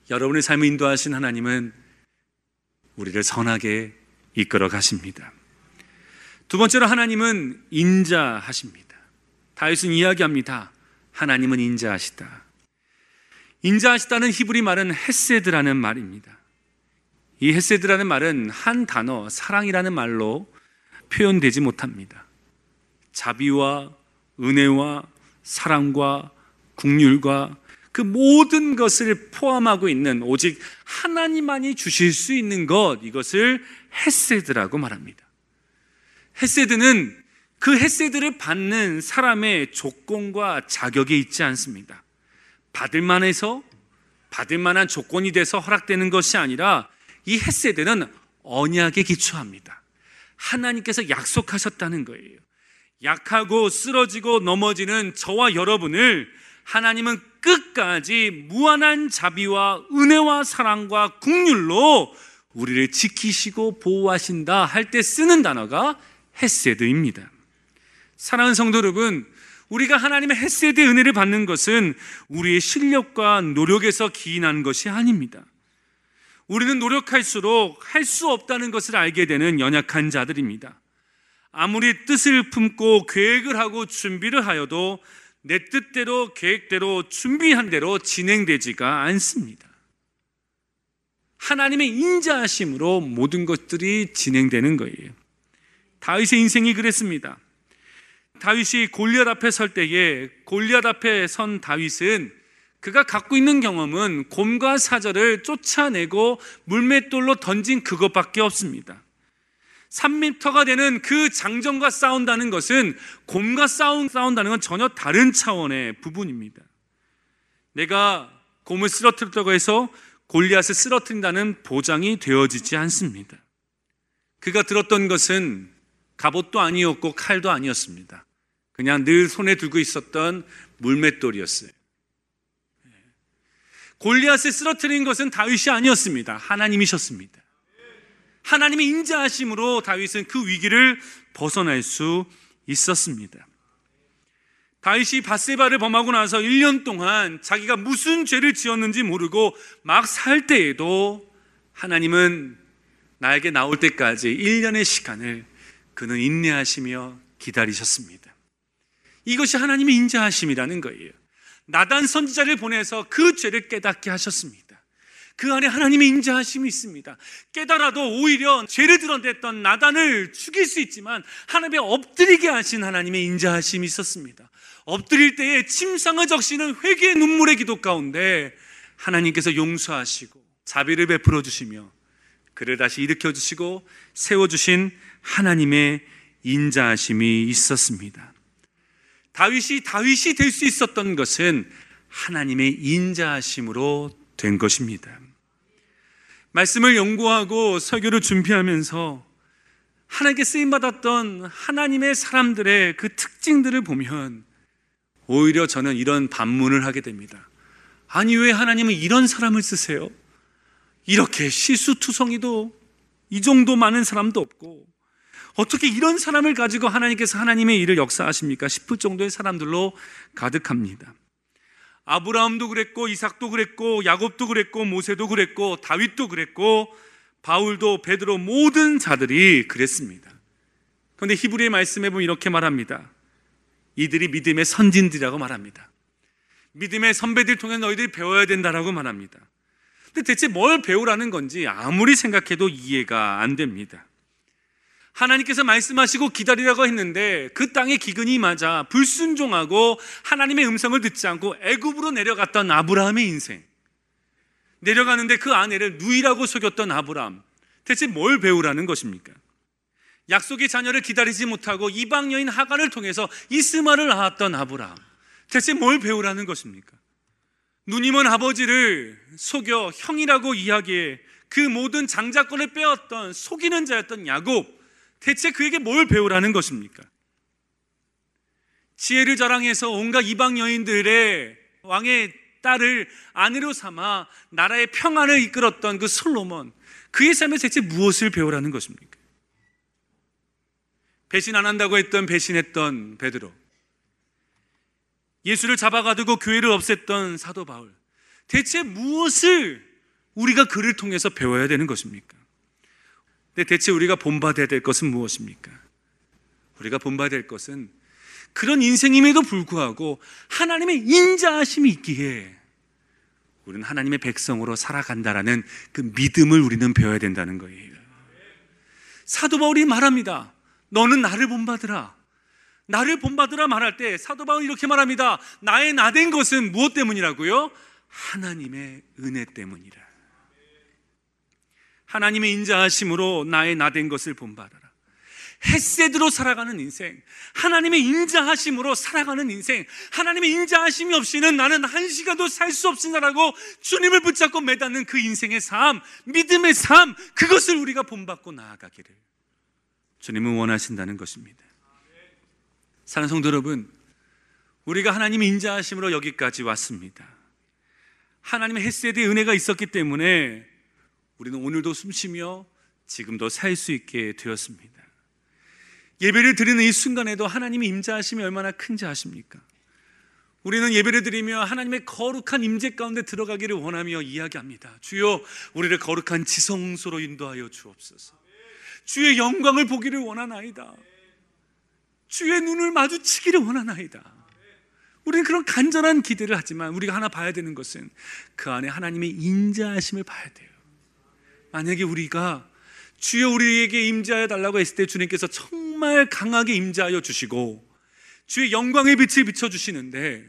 여러분의 삶을 인도하신 하나님은 우리를 선하게 이끌어 가십니다. 두 번째로 하나님은 인자하십니다. 다윗은 이야기합니다. 하나님은 인자하시다. 인자하시다는 히브리 말은 헤세드라는 말입니다. 이 헤세드라는 말은 한 단어, 사랑이라는 말로 표현되지 못합니다. 자비와 은혜와 사랑과 국률과 그 모든 것을 포함하고 있는 오직 하나님만이 주실 수 있는 것, 이것을 헤세드라고 말합니다. 헤세드는 그 헤세드를 받는 사람의 조건과 자격이 있지 않습니다. 받을 만해서 받을 만한 조건이 돼서 허락되는 것이 아니라 이 햇세대는 언약에 기초합니다. 하나님께서 약속하셨다는 거예요. 약하고 쓰러지고 넘어지는 저와 여러분을 하나님은 끝까지 무한한 자비와 은혜와 사랑과 국률로 우리를 지키시고 보호하신다 할 때 쓰는 단어가 햇세드입니다. 사랑하는 성도 여러분, 우리가 하나님의 햇세드의 은혜를 받는 것은 우리의 실력과 노력에서 기인한 것이 아닙니다. 우리는 노력할수록 할 수 없다는 것을 알게 되는 연약한 자들입니다. 아무리 뜻을 품고 계획을 하고 준비를 하여도 내 뜻대로 계획대로 준비한 대로 진행되지가 않습니다. 하나님의 인자하심으로 모든 것들이 진행되는 거예요. 다윗의 인생이 그랬습니다. 다윗이 골리앗 앞에 설 때에 골리앗 앞에 선 다윗은 그가 갖고 있는 경험은 곰과 사자를 쫓아내고 물맷돌로 던진 그것밖에 없습니다. 3미터가 되는 그 장정과 싸운다는 것은 곰과 싸운, 싸운다는 건 전혀 다른 차원의 부분입니다. 내가 곰을 쓰러뜨렸다고 해서 골리앗을 쓰러뜨린다는 보장이 되어지지 않습니다. 그가 들었던 것은 갑옷도 아니었고 칼도 아니었습니다. 그냥 늘 손에 들고 있었던 물맷돌이었어요. 골리앗을 쓰러뜨린 것은 다윗이 아니었습니다. 하나님이셨습니다. 하나님의 인자하심으로 다윗은 그 위기를 벗어날 수 있었습니다. 다윗이 바세바를 범하고 나서 1년 동안 자기가 무슨 죄를 지었는지 모르고 막 살 때에도 하나님은 나에게 나올 때까지 1년의 시간을 그는 인내하시며 기다리셨습니다. 이것이 하나님의 인자하심이라는 거예요. 나단 선지자를 보내서 그 죄를 깨닫게 하셨습니다. 그 안에 하나님의 인자하심이 있습니다. 깨달아도 오히려 죄를 드러냈던 나단을 죽일 수 있지만 하나님의 엎드리게 하신 하나님의 인자하심이 있었습니다. 엎드릴 때에 침상을 적시는 회개의 눈물의 기도 가운데 하나님께서 용서하시고 자비를 베풀어 주시며 그를 다시 일으켜 주시고 세워 주신 하나님의 인자하심이 있었습니다. 다윗이 다윗이 될 수 있었던 것은 하나님의 인자하심으로 된 것입니다. 말씀을 연구하고 설교를 준비하면서 하나님께 쓰임 받았던 하나님의 사람들의 그 특징들을 보면 오히려 저는 이런 반문을 하게 됩니다. 아니 왜 하나님은 이런 사람을 쓰세요? 이렇게 시수투성이도 이 정도 많은 사람도 없고 어떻게 이런 사람을 가지고 하나님께서 하나님의 일을 역사하십니까? 싶을 정도의 사람들로 가득합니다. 아브라함도 그랬고 이삭도 그랬고 야곱도 그랬고 모세도 그랬고 다윗도 그랬고 바울도 베드로 모든 자들이 그랬습니다. 그런데 히브리의 말씀에 보면 이렇게 말합니다. 이들이 믿음의 선진들이라고 말합니다. 믿음의 선배들 통해 너희들이 배워야 된다라고 말합니다. 근데 대체 뭘 배우라는 건지 아무리 생각해도 이해가 안 됩니다. 하나님께서 말씀하시고 기다리라고 했는데 그 땅에 기근이 맞아 불순종하고 하나님의 음성을 듣지 않고 애굽으로 내려갔던 아브라함의 인생. 내려가는데 그 아내를 누이라고 속였던 아브라함. 대체 뭘 배우라는 것입니까? 약속의 자녀를 기다리지 못하고 이방 여인 하가를 통해서 이스마를 낳았던 아브라함. 대체 뭘 배우라는 것입니까? 누님은 아버지를 속여 형이라고 이야기해 그 모든 장자권을 빼었던 속이는 자였던 야곱. 대체 그에게 뭘 배우라는 것입니까? 지혜를 자랑해서 온갖 이방 여인들의 왕의 딸을 아내로 삼아 나라의 평안을 이끌었던 그 솔로몬 그의 삶에 대체 무엇을 배우라는 것입니까? 배신 안 한다고 했던 배신했던 베드로 예수를 잡아가두고 교회를 없앴던 사도 바울 대체 무엇을 우리가 그를 통해서 배워야 되는 것입니까? 근데 대체 우리가 본받아야 될 것은 무엇입니까? 우리가 본받아야 될 것은 그런 인생임에도 불구하고 하나님의 인자하심이 있기에 우리는 하나님의 백성으로 살아간다라는 그 믿음을 우리는 배워야 된다는 거예요. 사도 바울이 말합니다. 너는 나를 본받으라. 나를 본받으라 말할 때 사도 바울이 이렇게 말합니다. 나의 나 된 것은 무엇 때문이라고요? 하나님의 은혜 때문이라. 하나님의 인자하심으로 나의 나 된 것을 본받아라. 햇세드로 살아가는 인생, 하나님의 인자하심으로 살아가는 인생, 하나님의 인자하심이 없이는 나는 한 시간도 살 수 없으나라고 주님을 붙잡고 매닫는 그 인생의 삶, 믿음의 삶, 그것을 우리가 본받고 나아가기를 주님은 원하신다는 것입니다. 사랑하는 성도 여러분, 우리가 하나님의 인자하심으로 여기까지 왔습니다. 하나님의 햇세드의 은혜가 있었기 때문에 우리는 오늘도 숨쉬며 지금도 살 수 있게 되었습니다. 예배를 드리는 이 순간에도 하나님의 임자하심이 얼마나 큰지 아십니까? 우리는 예배를 드리며 하나님의 거룩한 임재 가운데 들어가기를 원하며 이야기합니다. 주여, 우리를 거룩한 지성소로 인도하여 주옵소서. 주의 영광을 보기를 원하나이다. 주의 눈을 마주치기를 원하나이다. 우리는 그런 간절한 기대를 하지만 우리가 하나 봐야 되는 것은 그 안에 하나님의 인자하심을 봐야 돼요. 만약에 우리가 주여 우리에게 임자하여 달라고 했을 때 주님께서 정말 강하게 임자하여 주시고 주의 영광의 빛을 비춰 주시는데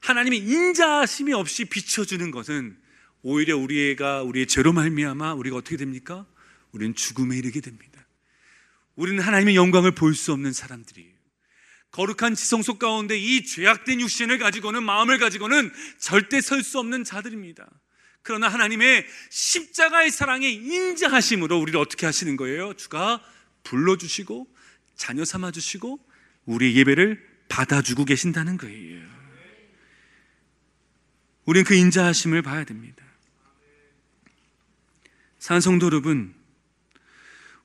하나님의 인자하심이 없이 비춰 주는 것은 오히려 우리가 우리의 죄로 말미암아 우리가 어떻게 됩니까? 우리는 죽음에 이르게 됩니다. 우리는 하나님의 영광을 볼 수 없는 사람들이에요. 거룩한 지성소 가운데 이 죄악된 육신을 가지고는 마음을 가지고는 절대 설 수 없는 자들입니다. 그러나 하나님의 십자가의 사랑의 인자하심으로 우리를 어떻게 하시는 거예요? 주가 불러주시고 자녀 삼아주시고 우리의 예배를 받아주고 계신다는 거예요. 우리는 그 인자하심을 봐야 됩니다. 산성도 여러분,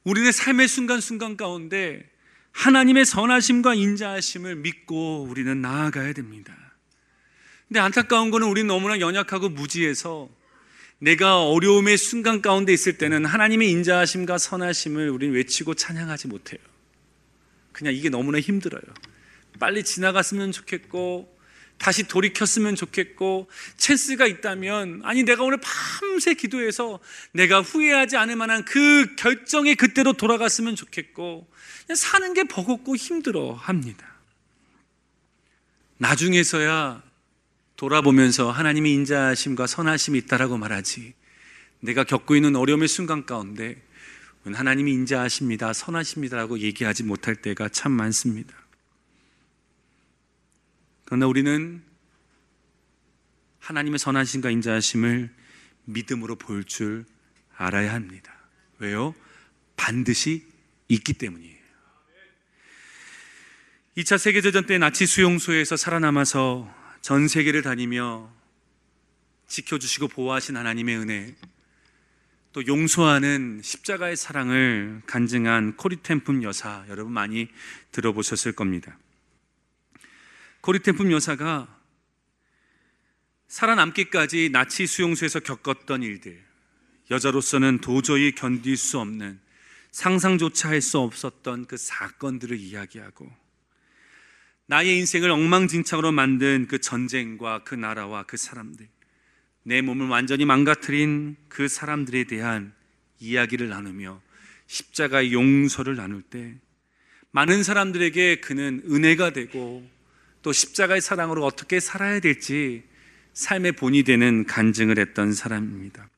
우리의 삶의 순간순간 가운데 하나님의 선하심과 인자하심을 믿고 우리는 나아가야 됩니다. 근데 안타까운 거는 우리는 너무나 연약하고 무지해서 내가 어려움의 순간 가운데 있을 때는 하나님의 인자하심과 선하심을 우리는 외치고 찬양하지 못해요. 그냥 이게 너무나 힘들어요. 빨리 지나갔으면 좋겠고, 다시 돌이켰으면 좋겠고, 찬스가 있다면, 아니, 내가 오늘 밤새 기도해서 내가 후회하지 않을 만한 그 결정의 그때로 돌아갔으면 좋겠고, 사는 게 버겁고 힘들어 합니다. 나중에서야 돌아보면서 하나님의 인자하심과 선하심이 있다라고 말하지. 내가 겪고 있는 어려움의 순간 가운데 하나님이 인자하십니다, 선하십니다라고 얘기하지 못할 때가 참 많습니다. 그러나 우리는 하나님의 선하심과 인자하심을 믿음으로 볼 줄 알아야 합니다. 왜요? 반드시 있기 때문이에요. 2차 세계대전 때 나치 수용소에서 살아남아서 전 세계를 다니며 지켜주시고 보호하신 하나님의 은혜, 또 용서하는 십자가의 사랑을 간증한 코리템품 여사, 여러분 많이 들어보셨을 겁니다. 코리템품 여사가 살아남기까지 나치 수용소에서 겪었던 일들, 여자로서는 도저히 견딜 수 없는 상상조차 할 수 없었던 그 사건들을 이야기하고 나의 인생을 엉망진창으로 만든 그 전쟁과 그 나라와 그 사람들, 내 몸을 완전히 망가뜨린 그 사람들에 대한 이야기를 나누며 십자가의 용서를 나눌 때 많은 사람들에게 그는 은혜가 되고 또 십자가의 사랑으로 어떻게 살아야 될지 삶의 본이 되는 간증을 했던 사람입니다.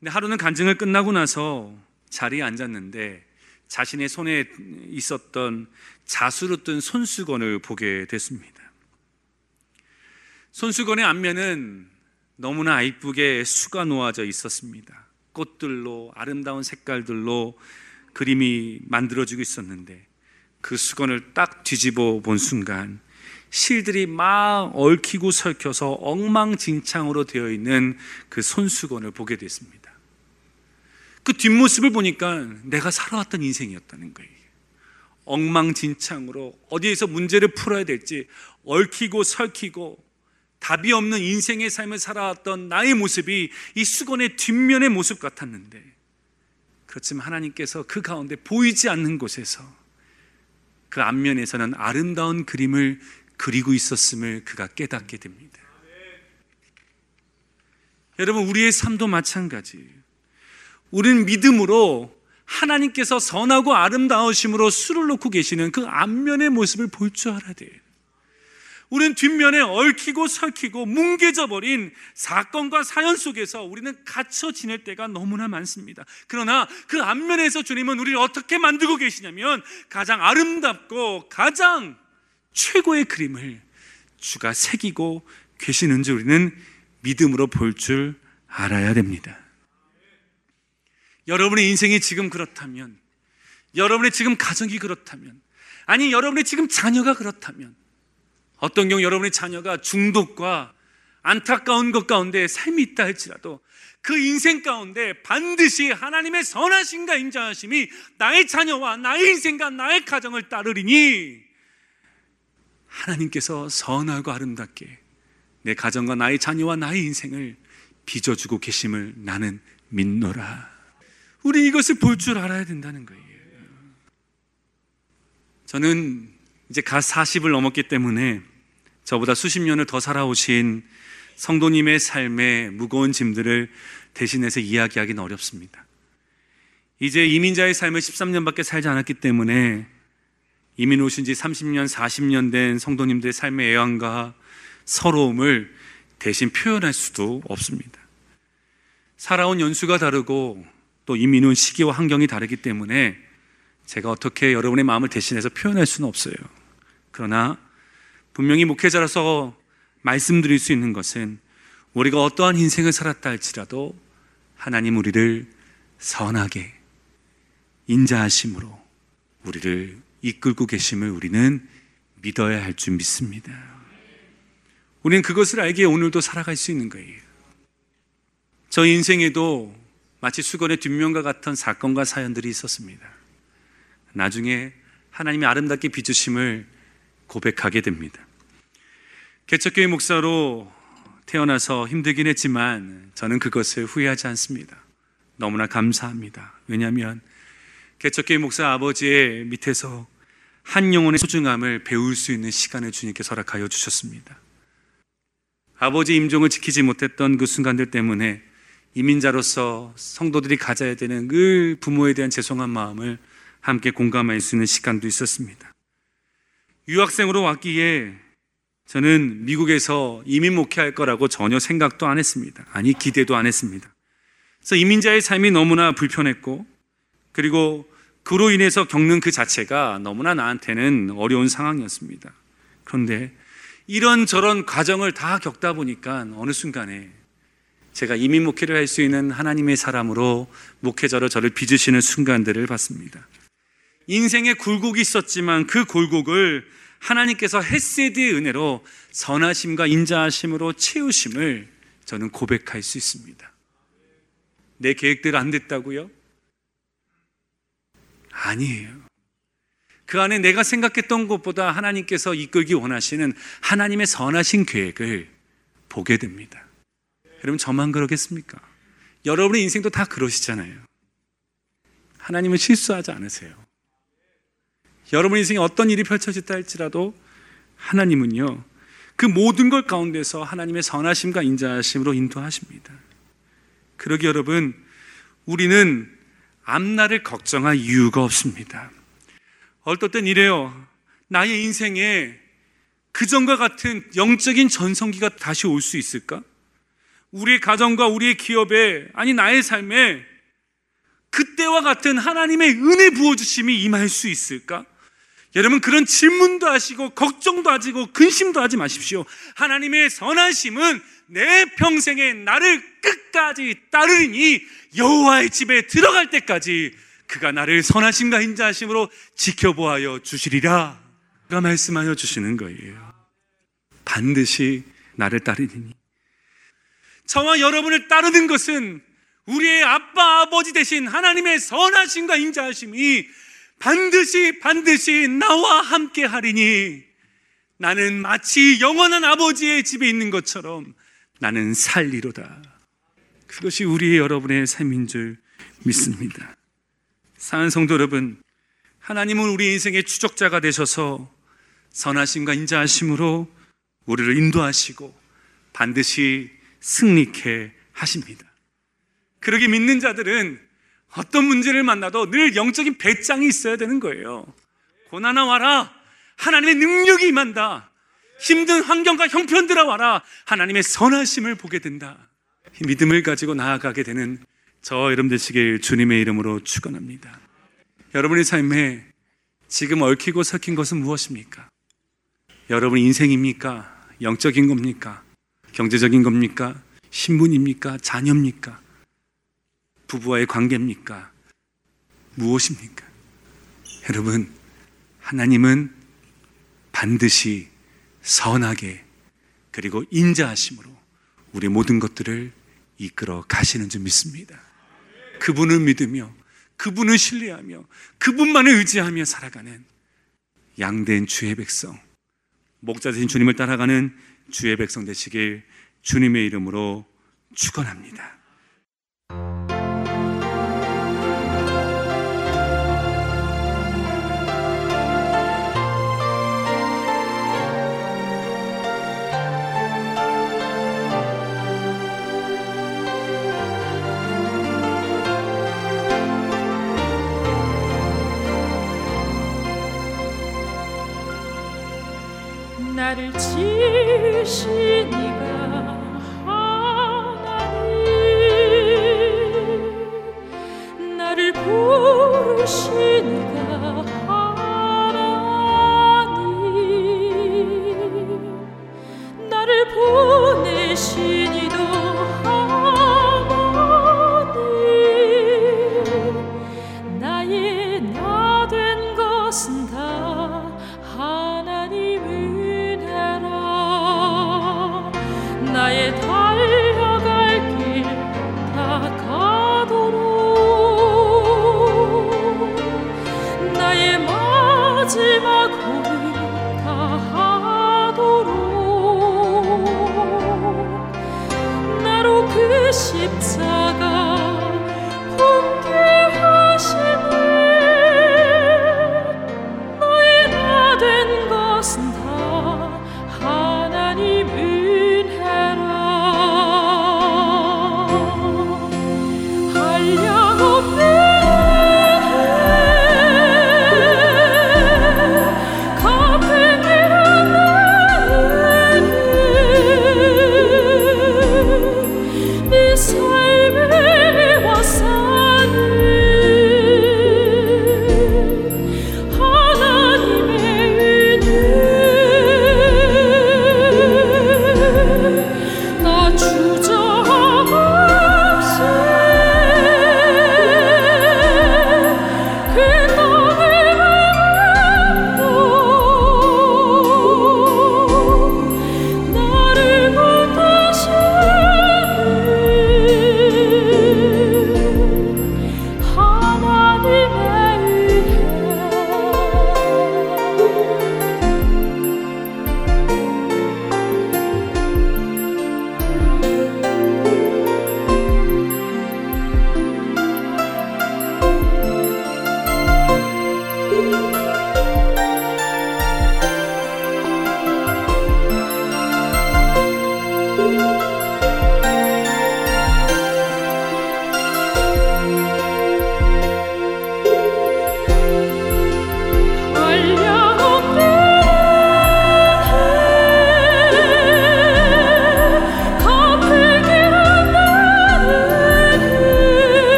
근데 하루는 간증을 끝나고 나서 자리에 앉았는데 자신의 손에 있었던 자수로 뜬 손수건을 보게 됐습니다. 손수건의 앞면은 너무나 이쁘게 수가 놓아져 있었습니다. 꽃들로 아름다운 색깔들로 그림이 만들어지고 있었는데 그 수건을 딱 뒤집어 본 순간 실들이 막 얽히고 설켜서 엉망진창으로 되어 있는 그 손수건을 보게 됐습니다. 그 뒷모습을 보니까 내가 살아왔던 인생이었다는 거예요. 엉망진창으로 어디에서 문제를 풀어야 될지 얽히고 설키고 답이 없는 인생의 삶을 살아왔던 나의 모습이 이 수건의 뒷면의 모습 같았는데 그렇지만 하나님께서 그 가운데 보이지 않는 곳에서 그 앞면에서는 아름다운 그림을 그리고 있었음을 그가 깨닫게 됩니다. 여러분, 우리의 삶도 마찬가지예요. 우리는 믿음으로 하나님께서 선하고 아름다우심으로 술을 놓고 계시는 그 앞면의 모습을 볼 줄 알아야 돼요. 우리는 뒷면에 얽히고 설키고 뭉개져 버린 사건과 사연 속에서 우리는 갇혀 지낼 때가 너무나 많습니다. 그러나 그 앞면에서 주님은 우리를 어떻게 만들고 계시냐면 가장 아름답고 가장 최고의 그림을 주가 새기고 계시는지 우리는 믿음으로 볼 줄 알아야 됩니다. 여러분의 인생이 지금 그렇다면, 여러분의 지금 가정이 그렇다면, 아니, 여러분의 지금 자녀가 그렇다면, 어떤 경우 여러분의 자녀가 중독과 안타까운 것 가운데 삶이 있다 할지라도 그 인생 가운데 반드시 하나님의 선하심과 인자하심이 나의 자녀와 나의 인생과 나의 가정을 따르리니 하나님께서 선하고 아름답게 내 가정과 나의 자녀와 나의 인생을 빚어주고 계심을 나는 믿노라. 우리 이것을 볼 줄 알아야 된다는 거예요. 저는 이제 가 40을 넘었기 때문에 저보다 수십 년을 더 살아오신 성도님의 삶의 무거운 짐들을 대신해서 이야기하기는 어렵습니다. 이제 이민자의 삶을 13년밖에 살지 않았기 때문에 이민 오신 지 30년, 40년 된 성도님들의 삶의 애환과 서러움을 대신 표현할 수도 없습니다. 살아온 연수가 다르고 또 이민 온 시기와 환경이 다르기 때문에 제가 어떻게 여러분의 마음을 대신해서 표현할 수는 없어요. 그러나 분명히 목회자라서 말씀드릴 수 있는 것은 우리가 어떠한 인생을 살았다 할지라도 하나님 우리를 선하게 인자하심으로 우리를 이끌고 계심을 우리는 믿어야 할 줄 믿습니다. 우리는 그것을 알기에 오늘도 살아갈 수 있는 거예요. 저 인생에도 마치 수건의 뒷면과 같은 사건과 사연들이 있었습니다. 나중에 하나님이 아름답게 빚으심을 고백하게 됩니다. 개척교회 목사로 태어나서 힘들긴 했지만 저는 그것을 후회하지 않습니다. 너무나 감사합니다. 왜냐하면 개척교회 목사 아버지의 밑에서 한 영혼의 소중함을 배울 수 있는 시간을 주님께 서락하여 주셨습니다. 아버지 임종을 지키지 못했던 그 순간들 때문에 이민자로서 성도들이 가져야 되는 그 부모에 대한 죄송한 마음을 함께 공감할 수 있는 시간도 있었습니다. 유학생으로 왔기에 저는 미국에서 이민 목회할 거라고 전혀 생각도 안 했습니다. 아니, 기대도 안 했습니다. 그래서 이민자의 삶이 너무나 불편했고, 그리고 그로 인해서 겪는 그 자체가 너무나 나한테는 어려운 상황이었습니다. 그런데 이런저런 과정을 다 겪다 보니까 어느 순간에 제가 이민 목회를 할 수 있는 하나님의 사람으로 목회자로 저를 빚으시는 순간들을 봤습니다. 인생에 굴곡이 있었지만 그 굴곡을 하나님께서 햇세드의 은혜로 선하심과 인자하심으로 채우심을 저는 고백할 수 있습니다. 내 계획대로 안 됐다고요? 아니에요. 그 안에 내가 생각했던 것보다 하나님께서 이끌기 원하시는 하나님의 선하신 계획을 보게 됩니다. 여러분, 저만 그러겠습니까? 여러분의 인생도 다 그러시잖아요. 하나님은 실수하지 않으세요. 여러분 인생에 어떤 일이 펼쳐졌다 할지라도 하나님은요, 그 모든 것 가운데서 하나님의 선하심과 인자하심으로 인도하십니다. 그러기 여러분, 우리는 앞날을 걱정할 이유가 없습니다. 어떨 땐 이래요. 나의 인생에 그전과 같은 영적인 전성기가 다시 올 수 있을까? 우리의 가정과 우리의 기업에, 아니, 나의 삶에 그때와 같은 하나님의 은혜 부어주심이 임할 수 있을까? 여러분, 그런 질문도 하시고, 걱정도 하시고, 근심도 하지 마십시오. 하나님의 선하심은 내 평생에 나를 끝까지 따르니 여호와의 집에 들어갈 때까지 그가 나를 선하심과 인자하심으로 지켜보아여 주시리라. 그가 말씀하여 주시는 거예요. 반드시 나를 따르니. 저와 여러분을 따르는 것은 우리의 아빠, 아버지 대신 하나님의 선하심과 인자하심이 반드시, 반드시 나와 함께 하리니 나는 마치 영원한 아버지의 집에 있는 것처럼 나는 살리로다. 그것이 우리 여러분의 삶인 줄 믿습니다. 사는 성도 여러분, 하나님은 우리 인생의 추적자가 되셔서 선하심과 인자하심으로 우리를 인도하시고 반드시 승리케 하십니다. 그러기 믿는 자들은 어떤 문제를 만나도 늘 영적인 배짱이 있어야 되는 거예요. 고난아 와라. 하나님의 능력이 임한다. 힘든 환경과 형편들아 와라. 하나님의 선하심을 보게 된다. 믿음을 가지고 나아가게 되는 저 여러분 되시길 주님의 이름으로 축원합니다. 여러분의 삶에 지금 얽히고 섞인 것은 무엇입니까? 여러분 인생입니까? 영적인 겁니까? 경제적인 겁니까? 신분입니까? 자녀입니까? 부부와의 관계입니까? 무엇입니까? 여러분, 하나님은 반드시 선하게 그리고 인자하심으로 우리 모든 것들을 이끌어 가시는 줄 믿습니다. 그분을 믿으며 그분을 신뢰하며 그분만을 의지하며 살아가는 양된 주의 백성, 목자 되신 주님을 따라가는 주의 백성 되시길 주님의 이름으로 축원합니다. 나를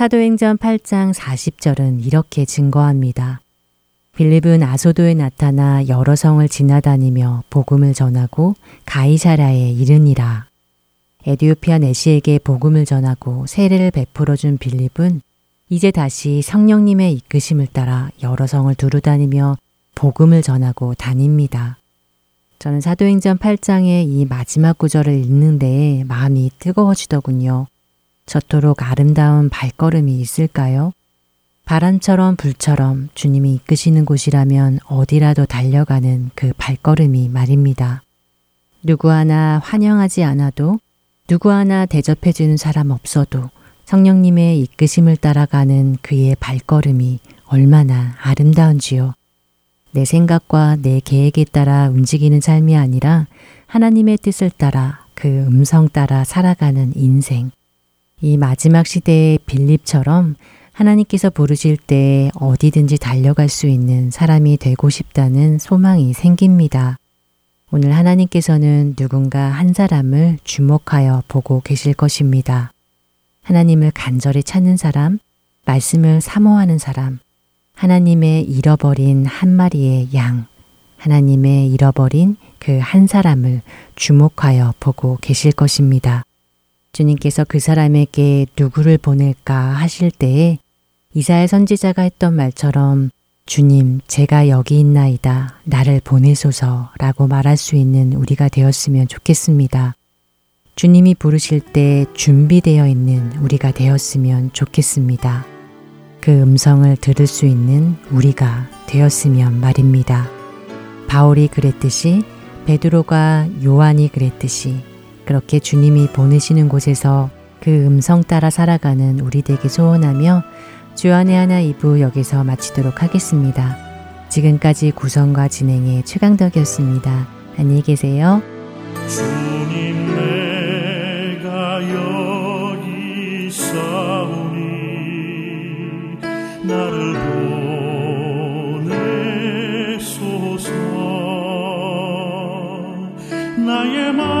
사도행전 8장 40절은 이렇게 증거합니다. 빌립은 아소도에 나타나 여러 성을 지나다니며 복음을 전하고 가이사라에 이르니라. 에디오피아 내시에게 복음을 전하고 세례를 베풀어 준 빌립은 이제 다시 성령님의 이끄심을 따라 여러 성을 두루다니며 복음을 전하고 다닙니다. 저는 사도행전 8장의 이 마지막 구절을 읽는데 마음이 뜨거워지더군요. 저토록 아름다운 발걸음이 있을까요? 바람처럼 불처럼 주님이 이끄시는 곳이라면 어디라도 달려가는 그 발걸음이 말입니다. 누구 하나 환영하지 않아도 누구 하나 대접해주는 사람 없어도 성령님의 이끄심을 따라가는 그의 발걸음이 얼마나 아름다운지요. 내 생각과 내 계획에 따라 움직이는 삶이 아니라 하나님의 뜻을 따라 그 음성 따라 살아가는 인생. 이 마지막 시대의 빌립처럼 하나님께서 부르실 때 어디든지 달려갈 수 있는 사람이 되고 싶다는 소망이 생깁니다. 오늘 하나님께서는 누군가 한 사람을 주목하여 보고 계실 것입니다. 하나님을 간절히 찾는 사람, 말씀을 사모하는 사람, 하나님의 잃어버린 한 마리의 양, 하나님의 잃어버린 그 한 사람을 주목하여 보고 계실 것입니다. 주님께서 그 사람에게 누구를 보낼까 하실 때에 이사야 선지자가 했던 말처럼 주님, 제가 여기 있나이다. 나를 보내소서 라고 말할 수 있는 우리가 되었으면 좋겠습니다. 주님이 부르실 때 준비되어 있는 우리가 되었으면 좋겠습니다. 그 음성을 들을 수 있는 우리가 되었으면 말입니다. 바울이 그랬듯이 베드로가 요한이 그랬듯이 그렇게 주님이 보내시는 곳에서 그 음성 따라 살아가는 우리 되기 소원하며 주안의 하나 2부 여기서 마치도록 하겠습니다. 지금까지 구성과 진행의 최강덕이었습니다. 안녕히 계세요. 주님 내가 여기 사오니 나를 보내소서 나의 마